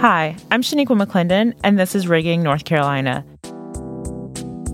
Hi, I'm Shaniqua McClendon, and this is Rigging North Carolina.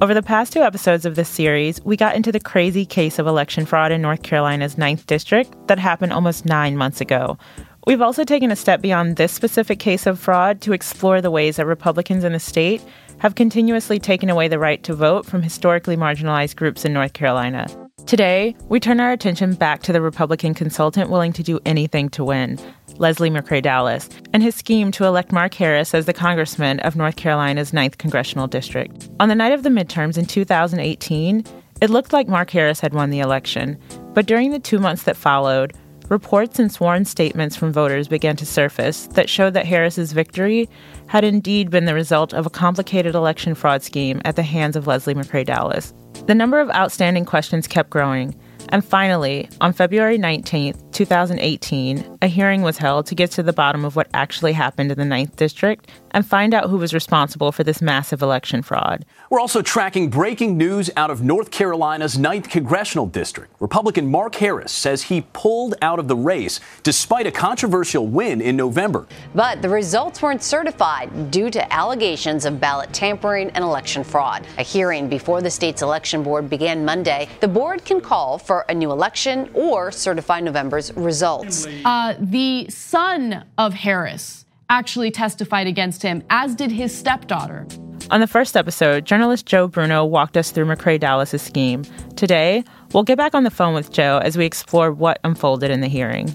Over the past two episodes of this series, we got into the crazy case of election fraud in North Carolina's 9th District that happened almost nine months ago. We've also taken a step beyond this specific case of fraud to explore the ways that Republicans in the state have continuously taken away the right to vote from historically marginalized groups in North Carolina. Today, we turn our attention back to the Republican consultant willing to do anything to win, Leslie McCrae Dowless, and his scheme to elect Mark Harris as the congressman of North Carolina's 9th congressional district. On the night of the midterms in 2018, it looked like Mark Harris had won the election, but during the two months that followed, reports and sworn statements from voters began to surface that showed that Harris's victory had indeed been the result of a complicated election fraud scheme at the hands of Leslie McCrae Dowless. The number of outstanding questions kept growing, and finally, on February 19, 2018, a hearing was held to get to the bottom of what actually happened in the 9th District and find out who was responsible for this massive election fraud. We're also tracking breaking news out of North Carolina's 9th Congressional District. Republican Mark Harris says he pulled out of the race despite a controversial win in November. But the results weren't certified due to allegations of ballot tampering and election fraud. A hearing before the state's election board began Monday. The board can call for a new election or certify November's results. Uh, the son of Harris actually testified against him, as did his stepdaughter. On the first episode, journalist Joe Bruno walked us through McCrae Dowless's scheme. Today, we'll get back on the phone with Joe as we explore what unfolded in the hearing.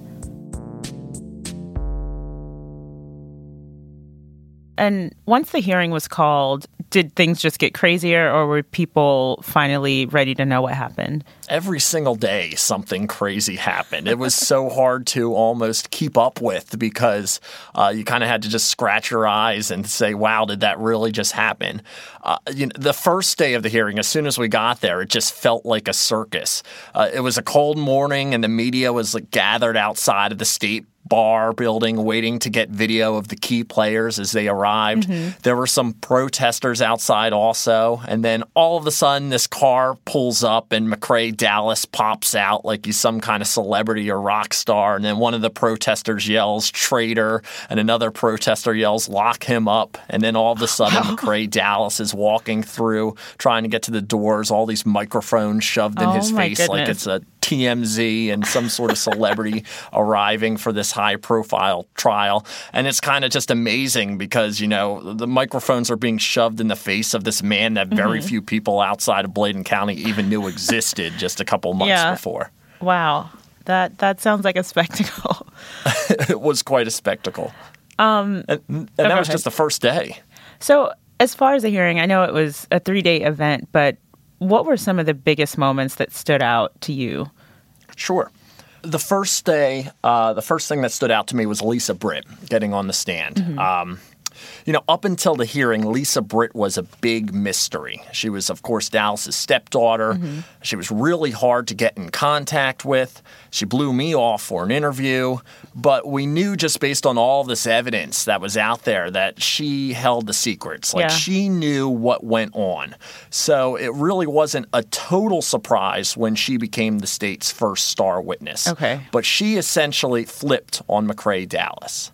And once the hearing was called, did things just get crazier or were people finally ready to know what happened? Every single day, something crazy happened. It was so hard to almost keep up with because uh, you kind of had to just scratch your eyes and say, wow, did that really just happen? Uh, you know, the first day of the hearing, as soon as we got there, it just felt like a circus. Uh, it was a cold morning and the media was like, gathered outside of the state bar building waiting to get video of the key players as they arrived. Mm-hmm. There were some protesters outside also. And then all of a sudden, this car pulls up and McCrae Dowless pops out like he's some kind of celebrity or rock star. And then one of the protesters yells, traitor. And another protester yells, lock him up. And then all of a sudden, McCrae Dowless is walking through trying to get to the doors, all these microphones shoved in oh his face goodness. like it's a TMZ and some sort of celebrity arriving for this high profile trial. And it's kind of just amazing because, you know, the microphones are being shoved in the face of this man that very mm-hmm. few people outside of Bladen County even knew existed just a couple months yeah. before. Wow. That that sounds like a spectacle. it was quite a spectacle. Um, and, and that was just the first day. So, as far as the hearing, I know it was a three day event, but what were some of the biggest moments that stood out to you? Sure. The first day, uh, the first thing that stood out to me was Lisa Britt getting on the stand. Mm-hmm. Um, you know, up until the hearing, Lisa Britt was a big mystery. She was, of course, Dowless's stepdaughter. Mm-hmm. She was really hard to get in contact with. She blew me off for an interview, but we knew just based on all this evidence that was out there that she held the secrets. Like yeah. she knew what went on. So it really wasn't a total surprise when she became the state's first star witness. Okay. But she essentially flipped on McCrae Dowless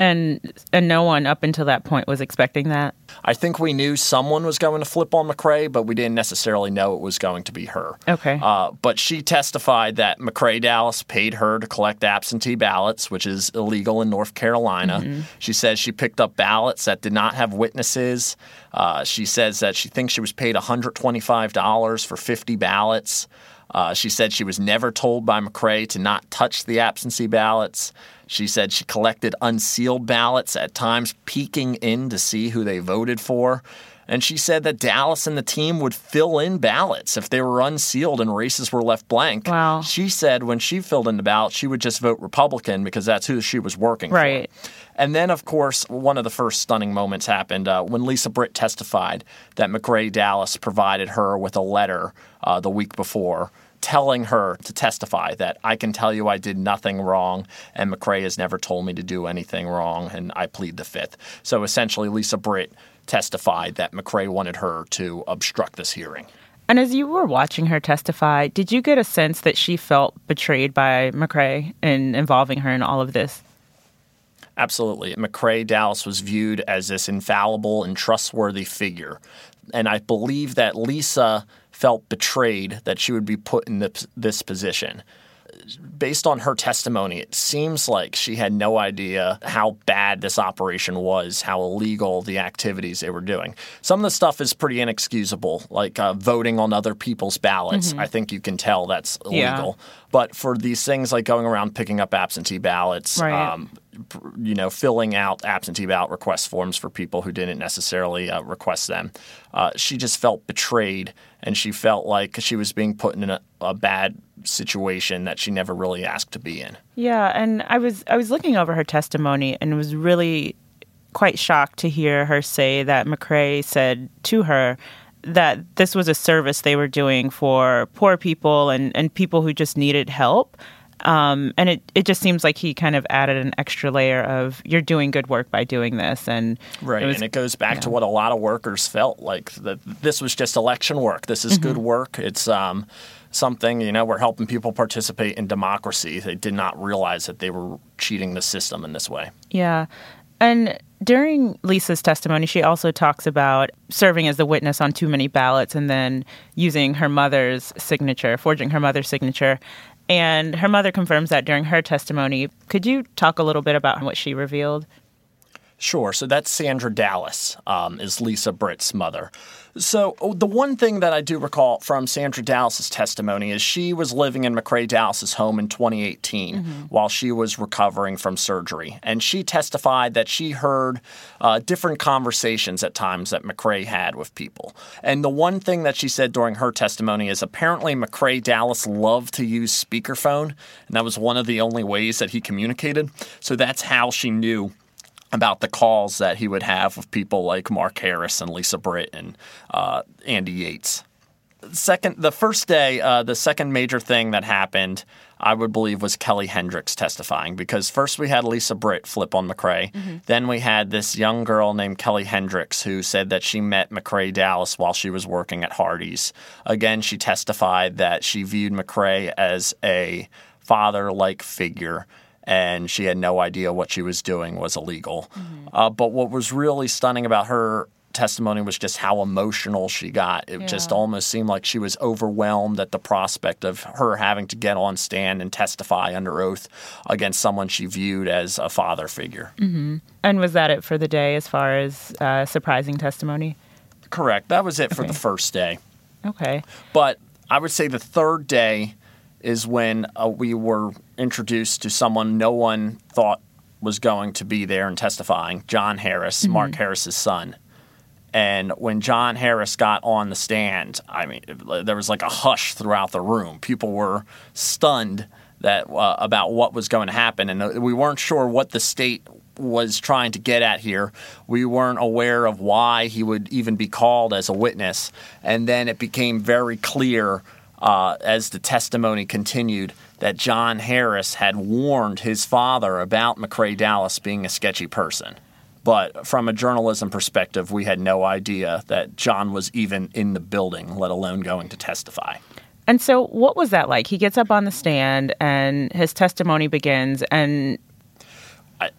and and no one up until that point was expecting that. I think we knew someone was going to flip on McCrae, but we didn't necessarily know it was going to be her. Okay. Uh, but she testified that McCrae Dowless paid her to collect absentee ballots, which is illegal in North Carolina. Mm-hmm. She says she picked up ballots that did not have witnesses. Uh, she says that she thinks she was paid $125 for 50 ballots. Uh, she said she was never told by McCrae to not touch the absentee ballots. She said she collected unsealed ballots, at times peeking in to see who they voted for. And she said that Dowless and the team would fill in ballots if they were unsealed and races were left blank. Wow. She said when she filled in the ballot, she would just vote Republican because that's who she was working right. for. And then, of course, one of the first stunning moments happened uh, when Lisa Britt testified that McCrae Dowless provided her with a letter uh, the week before telling her to testify that I can tell you I did nothing wrong and McCrae has never told me to do anything wrong and I plead the fifth. So essentially, Lisa Britt testified that McCrae wanted her to obstruct this hearing. And as you were watching her testify, did you get a sense that she felt betrayed by McCrae in involving her in all of this? Absolutely. McCrae Dowless was viewed as this infallible and trustworthy figure. And I believe that Lisa felt betrayed that she would be put in this position based on her testimony, it seems like she had no idea how bad this operation was, how illegal the activities they were doing. Some of the stuff is pretty inexcusable, like uh, voting on other people's ballots. Mm-hmm. I think you can tell that's illegal. Yeah. But for these things like going around picking up absentee ballots, right. um, you know, filling out absentee ballot request forms for people who didn't necessarily uh, request them. Uh, she just felt betrayed, and she felt like she was being put in a, a, bad situation that she never really asked to be in. Yeah, and I was I was looking over her testimony and was really quite shocked to hear her say that McCrae said to her that this was a service they were doing for poor people and, and people who just needed help um, and it, it just seems like he kind of added an extra layer of you're doing good work by doing this and right it was, and it goes back yeah. to what a lot of workers felt like that this was just election work this is mm-hmm. good work it's um, something you know we're helping people participate in democracy they did not realize that they were cheating the system in this way yeah and during Lisa's testimony, she also talks about serving as the witness on too many ballots and then using her mother's signature, forging her mother's signature. And her mother confirms that during her testimony. Could you talk a little bit about what she revealed? Sure. So that's Sandra Dowless, um, is Lisa Britt's mother. So oh, the one thing that I do recall from Sandra Dowless's testimony is she was living in McCrae Dowless's home in 2018 mm-hmm. while she was recovering from surgery, and she testified that she heard uh, different conversations at times that McCrae had with people. And the one thing that she said during her testimony is apparently McCrae Dowless loved to use speakerphone, and that was one of the only ways that he communicated. So that's how she knew about the calls that he would have with people like Mark Harris and Lisa Britt and uh, Andy Yates. Second, the first day, uh, the second major thing that happened, I would believe, was Kelly Hendricks testifying because first we had Lisa Britt flip on McCrae. Mm-hmm. Then we had this young girl named Kelly Hendricks who said that she met McCrae Dowless while she was working at Hardee's. Again, she testified that she viewed McCrae as a father like figure and she had no idea what she was doing was illegal. Mm-hmm. Uh, but what was really stunning about her testimony was just how emotional she got. It yeah. just almost seemed like she was overwhelmed at the prospect of her having to get on stand and testify under oath against someone she viewed as a father figure. Mm-hmm. And was that it for the day as far as uh, surprising testimony? Correct. That was it for the first day. Okay. But I would say the third day is when uh, we were introduced to someone no one thought was going to be there and testifying John Harris, mm-hmm. Mark Harris's son. And when John Harris got on the stand, I mean, there was like a hush throughout the room. People were stunned that uh, about what was going to happen, and uh, we weren't sure what the state was trying to get at here. We weren't aware of why he would even be called as a witness, and then it became very clear uh, as the testimony continued, that John Harris had warned his father about McCrae Dowless being a sketchy person. But from a journalism perspective, we had no idea that John was even in the building, let alone going to testify. And so, what was that like? He gets up on the stand and his testimony begins, and I,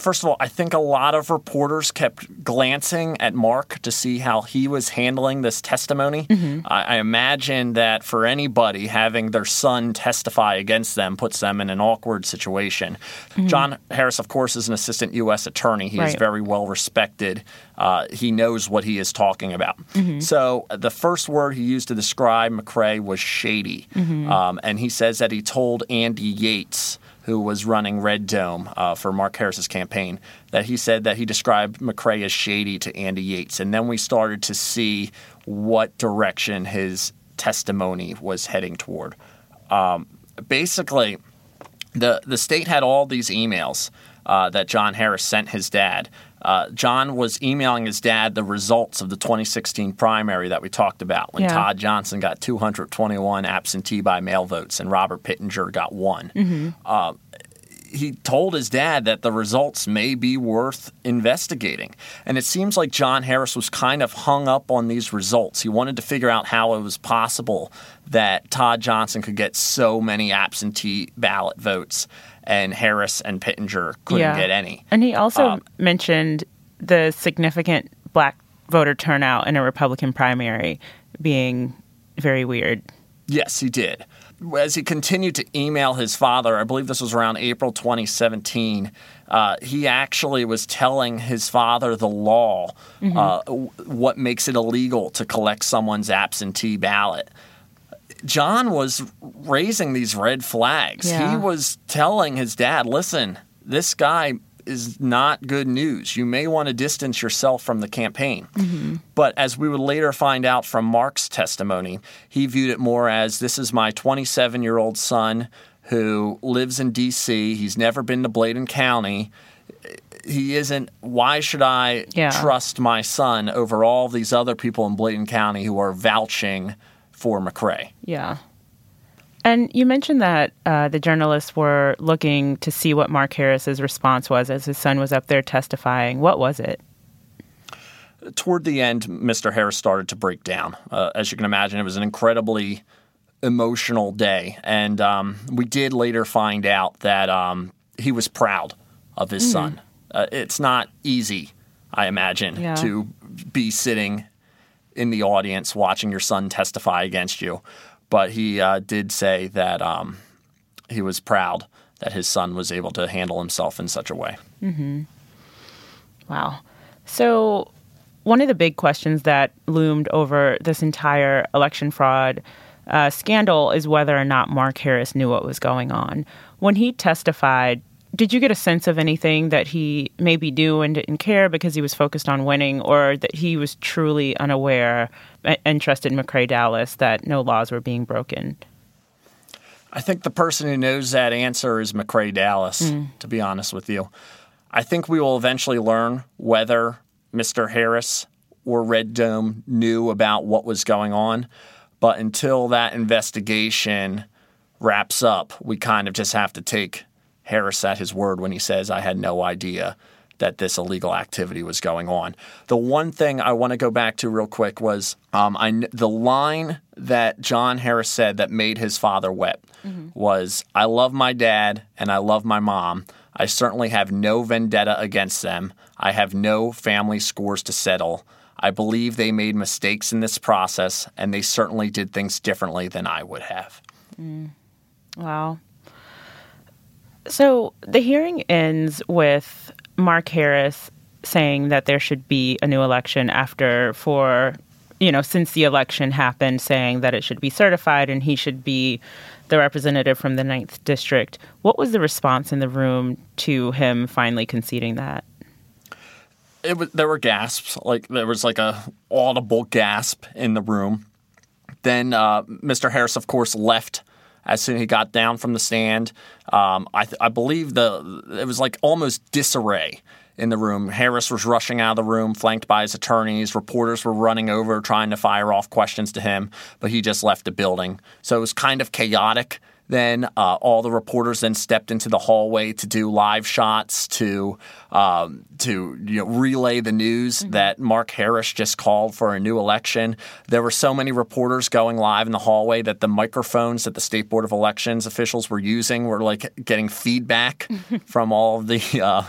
first of all, I think a lot of reporters kept glancing at Mark to see how he was handling this testimony. Mm-hmm. I, I, imagine that for anybody, having their son testify against them puts them in an awkward situation. Mm-hmm. John Harris, of course, is an assistant U.S. attorney. He right. is very well respected. Uh, he knows what he is talking about. Mm-hmm. So the first word he used to describe McCrae was shady. Mm-hmm. Um, and he says that he told Andy Yates who was running Red Dome uh, for Mark Harris's campaign, that he said that he described McCrae as shady to Andy Yates. And then we started to see what direction his testimony was heading toward. Um, basically, the, the state had all these emails uh, that John Harris sent his dad uh, John was emailing his dad the results of the 2016 primary that we talked about when yeah. Todd Johnson got 221 absentee by mail votes and Robert Pittenger got one. Mm-hmm. Uh, he told his dad that the results may be worth investigating. And it seems like John Harris was kind of hung up on these results. He wanted to figure out how it was possible that Todd Johnson could get so many absentee ballot votes and Harris and Pittenger couldn't Yeah. get any. And he also Um, mentioned the significant black voter turnout in a Republican primary being very weird. Yes, he did. As he continued to email his father, I believe this was around April 2017, uh, he actually was telling his father the law, uh, w- what makes it illegal to collect someone's absentee ballot. John was raising these red flags. Yeah. He was telling his dad, listen, this guy is not good news. You may want to distance yourself from the campaign. Mm-hmm. But as we would later find out from Mark's testimony, he viewed it more as this is my 27 year old son who lives in D.C., he's never been to Bladen County. He isn't. Why should I Yeah. trust my son over all these other people in Bladen County who are vouching for McCrae? Yeah. And you mentioned that uh, the journalists were looking to see what Mark Harris's response was as his son was up there testifying. What was it? toward the end, Mr. Harris started to break down. Uh, as you can imagine, it was an incredibly emotional day. And um, we did later find out that um, he was proud of his son. Uh, it's not easy, I imagine, Yeah. to be sitting in the audience watching your son testify against you. But he uh, did say that um, he was proud that his son was able to handle himself in such a way. Wow. So, one of the big questions that loomed over this entire election fraud uh, scandal is whether or not Mark Harris knew what was going on. When he testified, did you get a sense of anything that he maybe knew and didn't care because he was focused on winning, or that he was truly unaware and- trusted McCrae Dowless that no laws were being broken? I think the person who knows that answer is McCrae Dowless, hmm. to be honest with you. I think we will eventually learn whether Mr. Harris or Red Dome knew about what was going on. But until that investigation wraps up, we kind of just have to take Harris at his word when he says, I had no idea that this illegal activity was going on. The one thing I want to go back to real quick was um, I, the line that John Harris said that made his father wet was, I love my dad and I love my mom. I certainly have no vendetta against them. I have no family scores to settle. I believe they made mistakes in this process, and they certainly did things differently than I would have. Wow. So the hearing ends with Mark Harris saying that there should be a new election after, for, you know, since the election happened, saying that it should be certified and he should be the representative from the ninth district. What was the response in the room to him finally conceding that? It was, there were gasps, like there was like a audible gasp in the room. Then uh, Mr. Harris, of course, left as soon as he got down from the stand. Um, I, th- I believe the it was like almost disarray in the room. Harris was rushing out of the room, flanked by his attorneys. Reporters were running over, trying to fire off questions to him, but he just left the building. So it was kind of chaotic. Then uh, all the reporters then stepped into the hallway to do live shots to um, to you know, relay the news that Mark Harris just called for a new election. There were so many reporters going live in the hallway that the microphones that the state board of elections officials were using were like getting feedback from all the uh,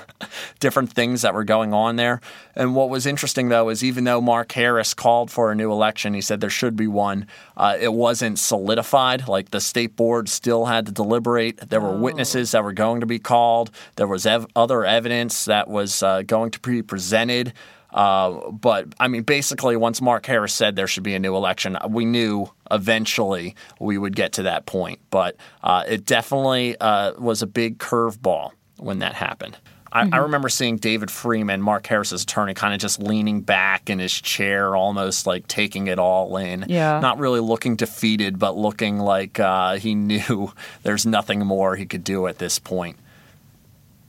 different things that were going on there. And what was interesting though is even though Mark Harris called for a new election, he said there should be one. Uh, it wasn't solidified. Like the state board still had to deliberate. There were witnesses that were going to be called. There was ev- other evidence that was uh, going to be presented. Uh, but I mean, basically, once Mark Harris said there should be a new election, we knew eventually we would get to that point. But uh, it definitely uh, was a big curveball when that happened. I, I remember seeing David Freedman, Mark Harris's attorney, kind of just leaning back in his chair, almost like taking it all in. Yeah. Not really looking defeated, but looking like uh, he knew there's nothing more he could do at this point.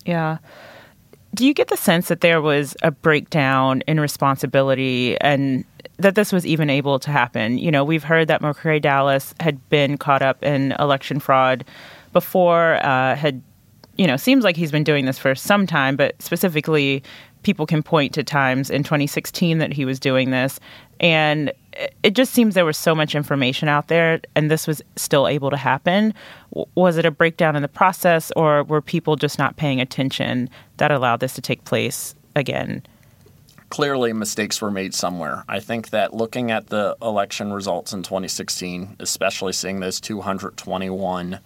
Yeah. Do you get the sense that there was a breakdown in responsibility and that this was even able to happen? You know, we've heard that McCrae Dowless had been caught up in election fraud before, uh, had, you know, seems like he's been doing this for some time, but specifically, people can point to times in 2016 that he was doing this. And it just seems there was so much information out there, and this was still able to happen. Was it a breakdown in the process, or were people just not paying attention that allowed this to take place again? clearly mistakes were made somewhere. I think that looking at the election results in 2016, especially seeing those 221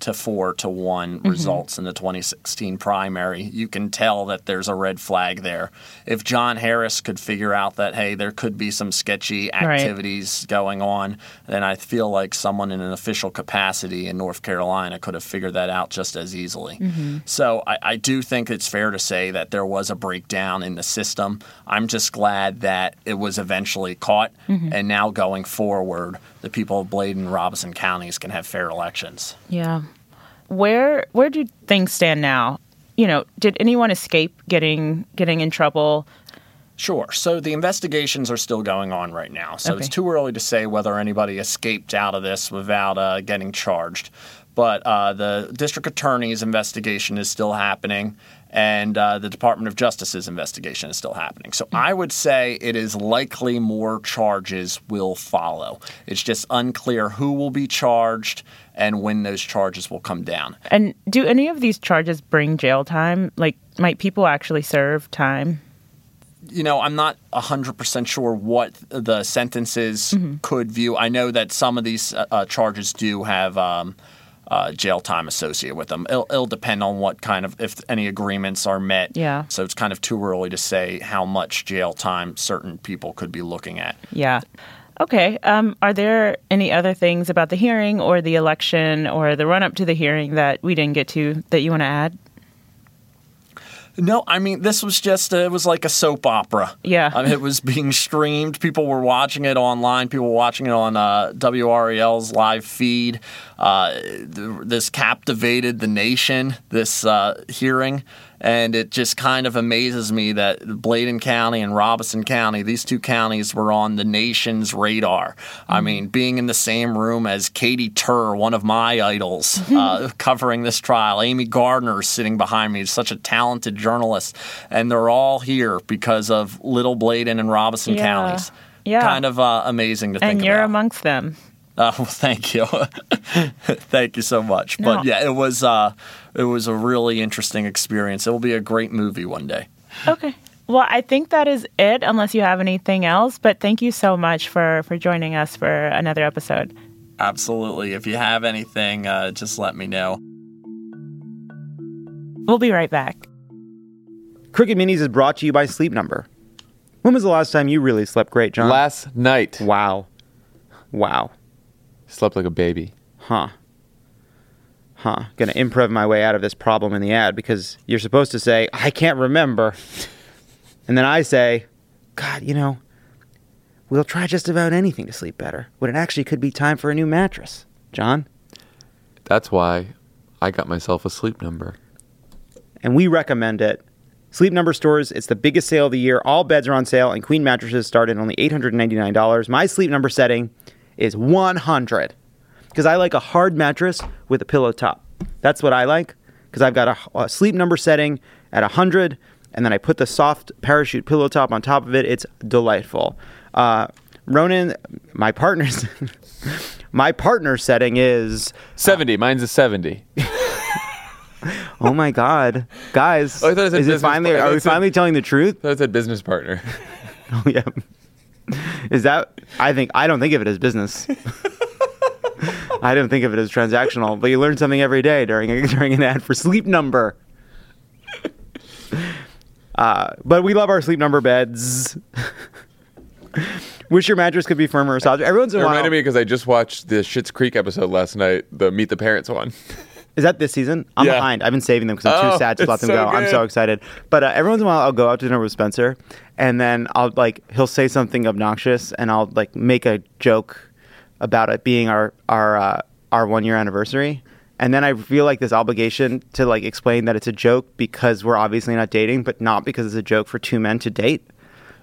to four to one mm-hmm. results in the 2016 primary, you can tell that there's a red flag there. If John Harris could figure out that, hey, there could be some sketchy activities right. going on, then I feel like someone in an official capacity in North Carolina could have figured that out just as easily. Mm-hmm. So I, I do think it's fair to say that there was a breakdown in the system. I'm just glad that it was eventually caught, mm-hmm. and now going forward, the people of Bladen and Robeson counties can have fair elections. Yeah. Where where do things stand now? You know, did anyone escape getting getting in trouble? Sure. So the investigations are still going on right now. So okay. it's too early to say whether anybody escaped out of this without uh, getting charged. But uh, the district attorney's investigation is still happening and uh, the Department of Justice's investigation is still happening. So I would say it is likely more charges will follow. It's just unclear who will be charged and when those charges will come down. And do any of these charges bring jail time? Like, might people actually serve time? you know, I'm not 100% sure what the sentences mm-hmm. could view. I know that some of these uh, uh charges do have um, uh, jail time associated with them. It'll, it'll, depend on what kind of if any agreements are met. Yeah. So it's kind of too early to say how much jail time certain people could be looking at. Yeah. Okay. Um, are there any other things about the hearing or the election or the run up to the hearing that we didn't get to that you want to add? No, I mean this was just uh, it was like a soap opera. Yeah, I mean, it was being streamed. People were watching it online. People were watching it on uh, WRAL's live feed. Uh, this captivated the nation. This uh, hearing and it just kind of amazes me that Bladen County and Robeson County, these two counties were on the nation's radar. Mm-hmm. I mean, being in the same room as Katie Tur, one of my idols, uh, covering this trial, Amy Gardner sitting behind me, such a talented journalist, and they're all here because of Little Bladen and Robeson yeah. counties. Yeah. Kind of uh, amazing to think about And you're about. amongst them. Uh, well, thank you, thank you so much. No. But yeah, it was uh, it was a really interesting experience. It will be a great movie one day. Okay. Well, I think that is it, unless you have anything else. But thank you so much for for joining us for another episode. Absolutely. If you have anything, uh, just let me know. We'll be right back. Crooked Minis is brought to you by Sleep Number. When was the last time you really slept great, John? Last night. Wow. Wow. Slept like a baby. Huh. Huh. Gonna improv my way out of this problem in the ad because you're supposed to say, I can't remember. and then I say, God, you know, we'll try just about anything to sleep better when it actually could be time for a new mattress. John? That's why I got myself a sleep number. And we recommend it. Sleep Number stores, it's the biggest sale of the year. All beds are on sale, and queen mattresses start at only $899. My Sleep Number setting is 100 because I like a hard mattress with a pillow top. That's what I like because I've got a, a, sleep number setting at 100 and then I put the soft parachute pillow top on top of it. It's delightful. Uh, Ronan, my partner's my partner setting is 70. Uh, Mine's a 70. oh my god, guys! Oh, is it finally? Are we finally telling the truth? That's a business partner. oh yeah. Is that? I think I don't think of it as business. I don't think of it as transactional, but you learn something every day during a, during an ad for Sleep Number. Uh, but we love our Sleep Number beds. Wish your mattress could be firmer or softer. Everyone's in a while. reminded me because I just watched the Schitt's Creek episode last night, the Meet the Parents one. Is that this season? I'm yeah. behind. I've been saving them because I'm oh, too sad to let them so go. Good. I'm so excited. But uh, every once in a while, I'll go out to dinner with Spencer, and then I'll like he'll say something obnoxious, and I'll like make a joke about it being our our uh, our one year anniversary, and then I feel like this obligation to like explain that it's a joke because we're obviously not dating, but not because it's a joke for two men to date.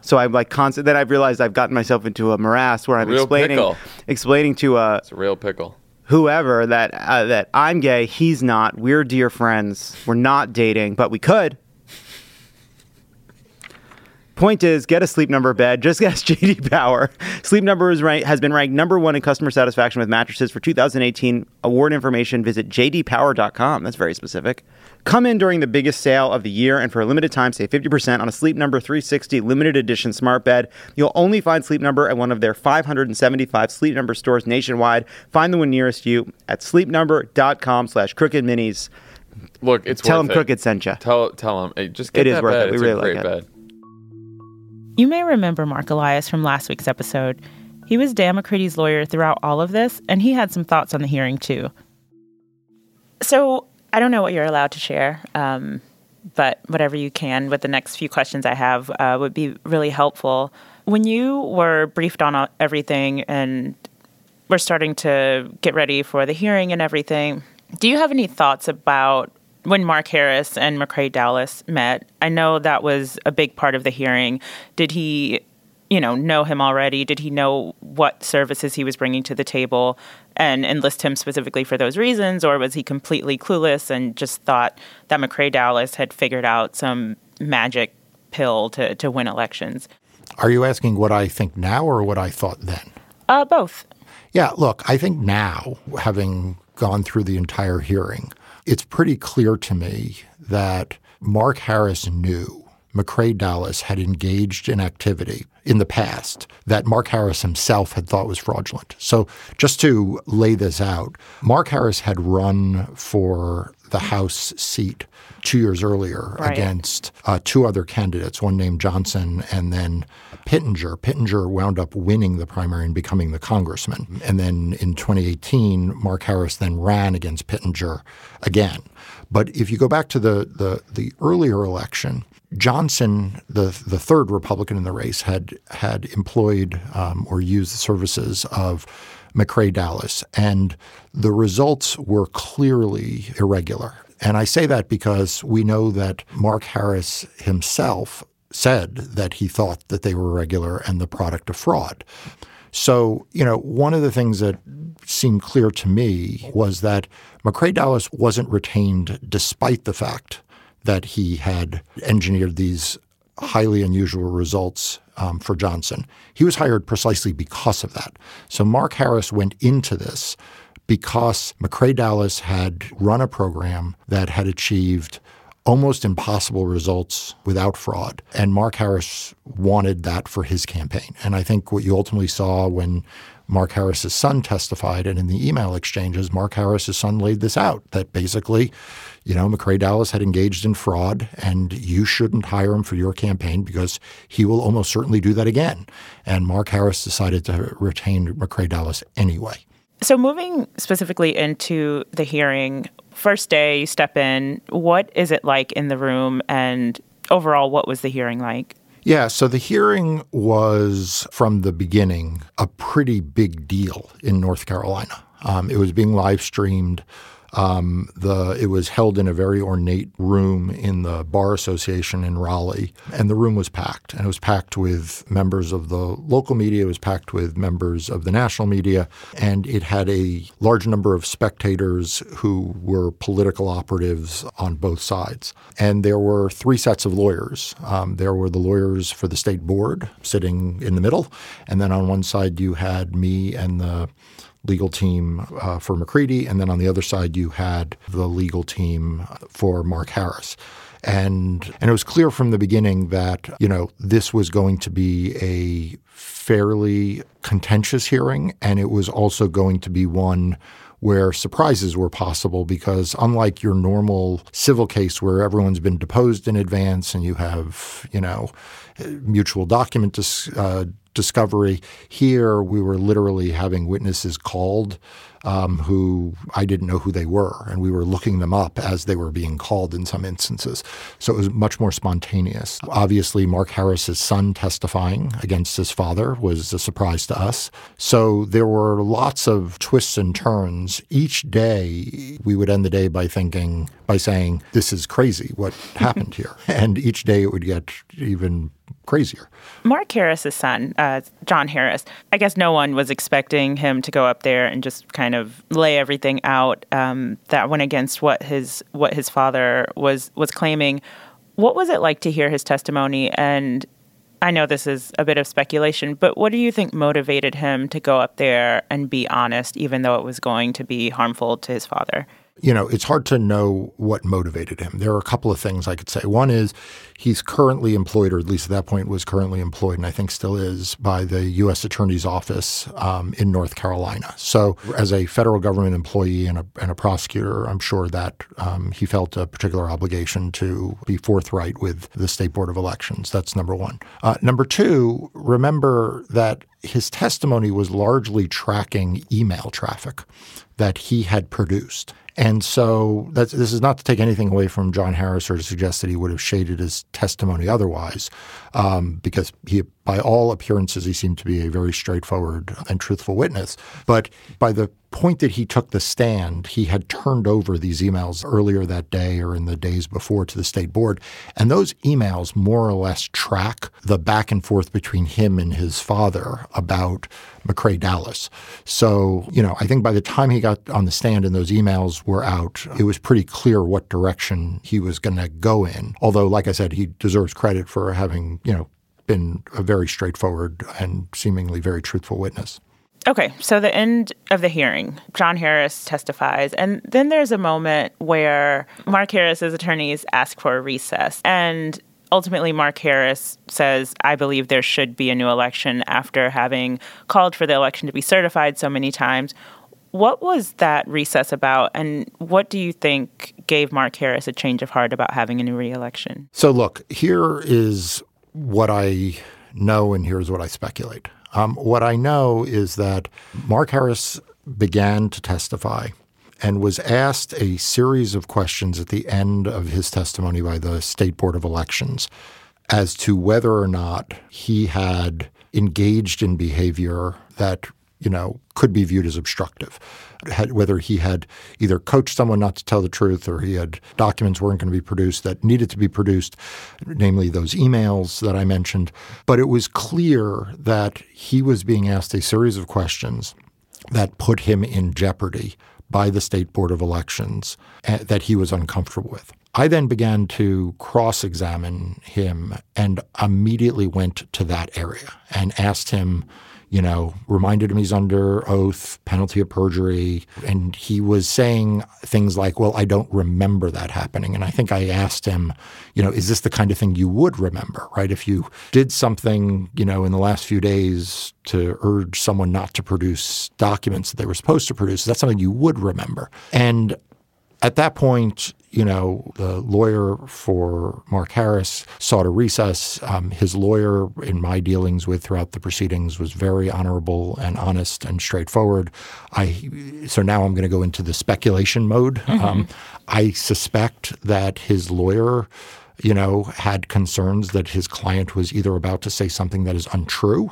So I'm like constant. Then I've realized I've gotten myself into a morass where I'm explaining pickle. explaining to uh, it's a real pickle whoever that uh, that I'm gay, he's not. We're dear friends. We're not dating, but we could. Point is, get a Sleep Number bed. Just ask JD Power. Sleep Number rank, has been ranked number one in customer satisfaction with mattresses for 2018. Award information, visit jdpower.com. That's very specific. Come in during the biggest sale of the year and for a limited time, save 50% on a Sleep Number 360 limited edition smart bed. You'll only find Sleep Number at one of their 575 Sleep Number stores nationwide. Find the one nearest you at sleepnumber.com slash crooked minis. Look, it's. Tell them it. Crooked sent you. Tell tell him. Hey, just get It is that worth bed. it. We It's really a great like it. bed. You may remember Mark Elias from last week's episode. He was Dan McCready's lawyer throughout all of this, and he had some thoughts on the hearing too. So I don't know what you're allowed to share, um, but whatever you can with the next few questions I have uh, would be really helpful. When you were briefed on everything and we're starting to get ready for the hearing and everything, do you have any thoughts about when Mark Harris and McCrae Dowless met? I know that was a big part of the hearing. Did he, you know, know him already? Did he know what services he was bringing to the table and enlist him specifically for those reasons, or was he completely clueless and just thought that McCrae Dowless had figured out some magic pill to to win elections? Are you asking what I think now or what I thought then? Uh, both. Yeah, look, I think now, having gone through the entire hearing, it's pretty clear to me that Mark Harris knew McCrae Dowless had engaged in activity in the past that Mark Harris himself had thought was fraudulent. So, just to lay this out, Mark Harris had run for the House seat two years earlier Right. against uh, two other candidates, one named Johnson and then Pittenger. Pittenger wound up winning the primary and becoming the congressman. And then in 2018, Mark Harris then ran against Pittenger again. But if you go back to the the, the earlier election, Johnson, the the third Republican in the race, had had employed um, or used the services of McCrae Dowless, and the results were clearly irregular. And I say that because we know that Mark Harris himself said that he thought that they were irregular and the product of fraud. So, you know, one of the things that seemed clear to me was that McCrae Dowless wasn't retained despite the fact that he had engineered these highly unusual results um, for Johnson. He was hired precisely because of that. So Mark Harris went into this because McCrae Dowless had run a program that had achieved almost impossible results without fraud. And Mark Harris wanted that for his campaign. And I think what you ultimately saw when Mark Harris's son testified and in the email exchanges, Mark Harris's son laid this out that basically, you know, McCrae Dowless had engaged in fraud and you shouldn't hire him for your campaign because he will almost certainly do that again. And Mark Harris decided to retain McCrae Dowless anyway. So, moving specifically into the hearing, first day you step in, what is it like in the room? And overall, what was the hearing like? Yeah, so the hearing was from the beginning a pretty big deal in North Carolina. Um, it was being live streamed. Um, the it was held in a very ornate room in the Bar Association in Raleigh, and the room was packed. And it was packed with members of the local media. It was packed with members of the national media, and it had a large number of spectators who were political operatives on both sides. And there were three sets of lawyers. Um, there were the lawyers for the state board sitting in the middle, and then on one side you had me and the legal team uh, for McCready, and then on the other side you had the legal team for Mark Harris. And and it was clear from the beginning that you know this was going to be a fairly contentious hearing, and it was also going to be one where surprises were possible because unlike your normal civil case where everyone's been deposed in advance and you have you know mutual document dis, uh, discovery. Here, we were literally having witnesses called um, who I didn't know who they were, and we were looking them up as they were being called in some instances. So it was much more spontaneous. Obviously, Mark Harris's son testifying against his father was a surprise to us. So there were lots of twists and turns. Each day, we would end the day by thinking, by saying, "This is crazy. What happened here?" And each day, it would get even crazier. Mark Harris's son, uh, John Harris, I guess no one was expecting him to go up there and just kind of lay everything out um, that went against what his what his father was was claiming. What was it like to hear his testimony? And I know this is a bit of speculation, but what do you think motivated him to go up there and be honest, even though it was going to be harmful to his father? You know, it's hard to know what motivated him. There are a couple of things I could say. One is he's currently employed, or at least at that point was currently employed, and I think still is, by the U.S. Attorney's Office um, in North Carolina. So, as a federal government employee and a, and a prosecutor, I'm sure that um, he felt a particular obligation to be forthright with the State Board of Elections. That's number one. Uh, number two, remember that his testimony was largely tracking email traffic that he had produced. And so this is not to take anything away from John Harris or to suggest that he would have shaded his testimony otherwise, um, because he, by all appearances, he seemed to be a very straightforward and truthful witness. But by the point that he took the stand, he had turned over these emails earlier that day or in the days before to the state board. And those emails more or less track the back and forth between him and his father about McCrae Dowless. So, you know, I think by the time he got on the stand and those emails were out, it was pretty clear what direction he was going to go in. Although, like I said, he deserves credit for having, you know, been a very straightforward and seemingly very truthful witness. Okay, so the end of the hearing, John Harris testifies, and then there's a moment where Mark Harris's attorneys ask for a recess. And ultimately, Mark Harris says, I believe there should be a new election after having called for the election to be certified so many times. What was that recess about, and what do you think gave Mark Harris a change of heart about having a new reelection? So, look, here is what I know, and here's what I speculate. Um, what I know is that Mark Harris began to testify and was asked a series of questions at the end of his testimony by the State Board of Elections as to whether or not he had engaged in behavior that you know, could be viewed as obstructive. Had, whether he had either coached someone not to tell the truth or he had documents weren't going to be produced that needed to be produced, namely those emails that I mentioned. But it was clear that he was being asked a series of questions that put him in jeopardy by the State Board of Elections eh, that he was uncomfortable with. I then began to cross examine him and immediately went to that area and asked him you know, reminded him he's under oath, penalty of perjury. And he was saying things like, well, I don't remember that happening. And I think I asked him, you know, is this the kind of thing you would remember, right? If you did something, you know, in the last few days to urge someone not to produce documents that they were supposed to produce, that's something you would remember. And at that point, you know, the lawyer for Mark Harris sought a recess. Um, his lawyer, in my dealings with throughout the proceedings, was very honorable and honest and straightforward. I so now I'm going to go into the speculation mode. Mm-hmm. Um, I suspect that his lawyer you know, had concerns that his client was either about to say something that is untrue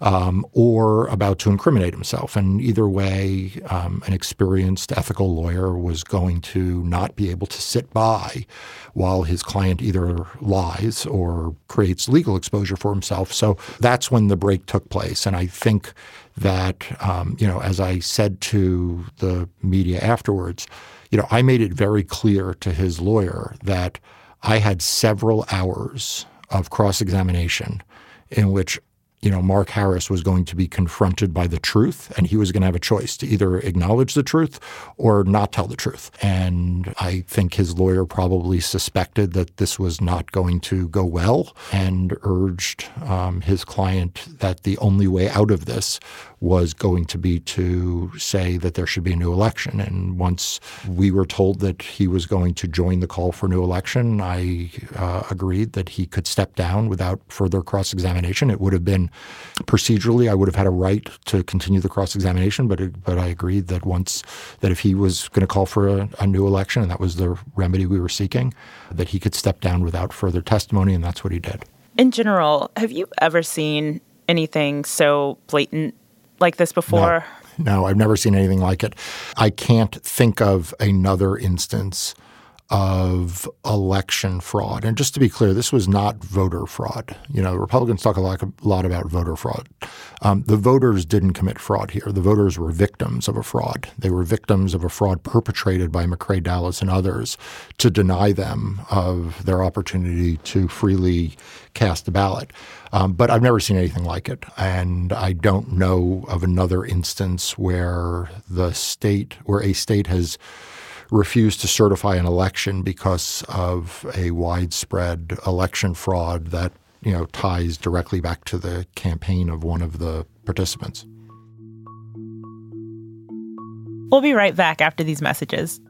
um, or about to incriminate himself. And either way, um, an experienced ethical lawyer was going to not be able to sit by while his client either lies or creates legal exposure for himself. So that's when the break took place. And I think that, um, you know, as I said to the media afterwards, you know, I made it very clear to his lawyer that I had several hours of cross examination in which you know, Mark Harris was going to be confronted by the truth and he was going to have a choice to either acknowledge the truth or not tell the truth. And I think his lawyer probably suspected that this was not going to go well and urged um, his client that the only way out of this was going to be to say that there should be a new election. And once we were told that he was going to join the call for new election, I uh, agreed that he could step down without further cross examination. It would have been procedurally, I would have had a right to continue the cross examination, but it, but I agreed that once that if he was going to call for a, a new election, and that was the remedy we were seeking, that he could step down without further testimony, and that's what he did. In general, have you ever seen anything so blatant like this before? No, no I've never seen anything like it. I can't think of another instance of election fraud. And just to be clear, this was not voter fraud. You know, Republicans talk a lot, a lot about voter fraud. Um, the voters didn't commit fraud here. The voters were victims of a fraud. They were victims of a fraud perpetrated by McCrae Dowless and others to deny them of their opportunity to freely cast a ballot. Um, but I've never seen anything like it. And I don't know of another instance where the state, where a state has refused to certify an election because of a widespread election fraud that you know ties directly back to the campaign of one of the participants. We'll be right back after these messages.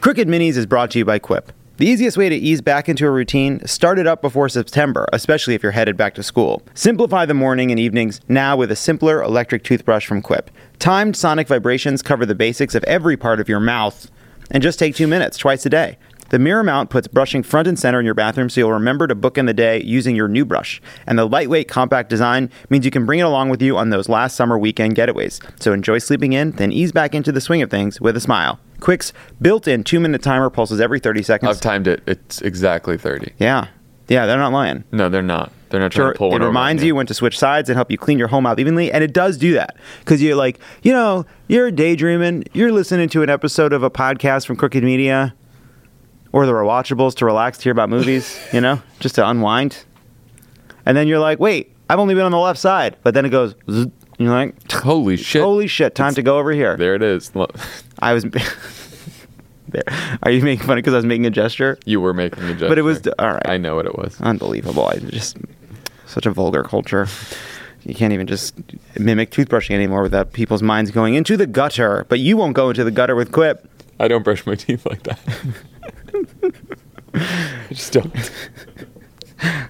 Crooked Minis is brought to you by Quip. The easiest way to ease back into a routine, start it up before September, especially if you're headed back to school. Simplify the morning and evenings now with a simpler electric toothbrush from Quip. Timed sonic vibrations cover the basics of every part of your mouth and just take two minutes twice a day. The mirror mount puts brushing front and center in your bathroom so you'll remember to book in the day using your new brush. And the lightweight, compact design means you can bring it along with you on those last summer weekend getaways. So enjoy sleeping in, then ease back into the swing of things with a smile. Quip's built in two minute timer pulses every 30 seconds. I've timed it. It's exactly 30. Yeah. Yeah, they're not lying. No, they're not. They're not trying to pull it one over It reminds you when to switch sides and help you clean your home out evenly, and it does do that because you're like, you know, you're daydreaming, you're listening to an episode of a podcast from Crooked Media, or the rewatchables to relax, to hear about movies, you know, just to unwind, and then you're like, wait, I've only been on the left side, but then it goes, zzz, and you're like, Holy shit. holy shit, time to go over here. There it is. Look, I was. there. Are you making fun because I was making a gesture? You were making a gesture. But it was all right. I know what it was. Unbelievable. I just such a vulgar culture. You can't even just mimic toothbrushing anymore without people's minds going into the gutter. But you won't go into the gutter with Quip. I don't brush my teeth like that. I just don't.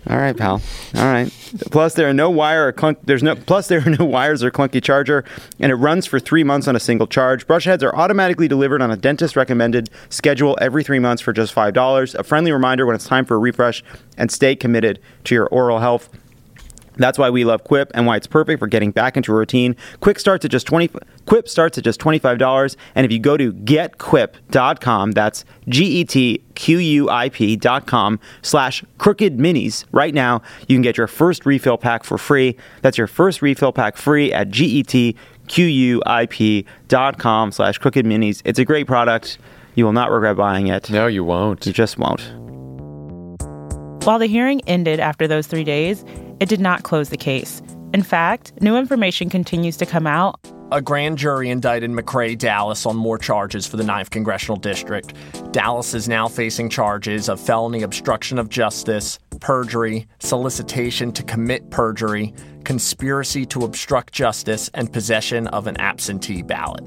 All right, pal. All right. Plus, there are no wire or clunk. There's no. Plus, there are no wires or clunky charger, and it runs for three months on a single charge. Brush heads are automatically delivered on a dentist recommended schedule every three months for just five dollars. A friendly reminder when it's time for a refresh, and stay committed to your oral health. That's why we love Quip and why it's perfect for getting back into a routine. Quick starts at just 20 Quip starts at just $25 and if you go to getquip.com, that's G E T Q U I P.com slash crooked minis right now, you can get your first refill pack for free. That's your first refill pack free at G E T Q U I P.com slash crooked minis. It's a great product. You will not regret buying it. No, you won't. You just won't. While the hearing ended after those three days, it did not close the case. In fact, new information continues to come out. A grand jury indicted McCrae Dowless on more charges for the 9th Congressional District. Dallas is now facing charges of felony obstruction of justice, perjury, solicitation to commit perjury, conspiracy to obstruct justice, and possession of an absentee ballot.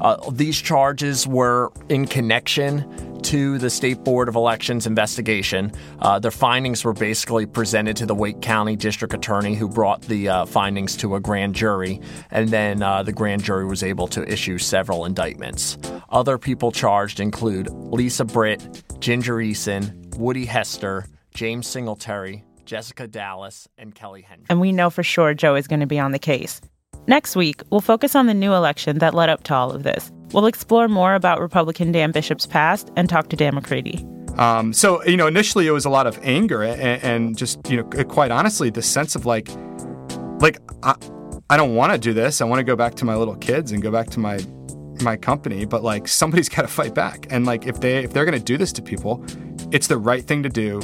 Uh, these charges were in connection to the State Board of Elections investigation. Uh, their findings were basically presented to the Wake County District Attorney, who brought the uh, findings to a grand jury, and then uh, the grand jury was able to issue several indictments. Other people charged include Lisa Britt, Ginger Eason, Woody Hester, James Singletary, Jessica Dowless, and Kelly Hendry. and we know for sure Joe is going to be on the case. Next week, we'll focus on the new election that led up to all of this. We'll explore more about Republican Dan Bishop's past and talk to Dan McCready. Um, so you know, initially it was a lot of anger and, and just you know, quite honestly, the sense of like, like I, I don't want to do this. I want to go back to my little kids and go back to my my company. But like, somebody's got to fight back. And like, if they if they're going to do this to people, it's the right thing to do.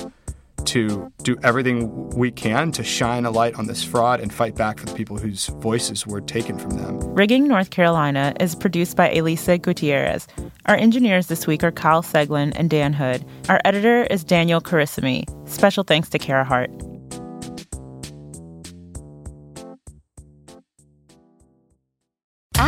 To do everything we can to shine a light on this fraud and fight back for the people whose voices were taken from them. Rigging North Carolina is produced by Elisa Gutierrez. Our engineers this week are Kyle Seglin and Dan Hood. Our editor is Daniel Carissimi. Special thanks to Kara Hart.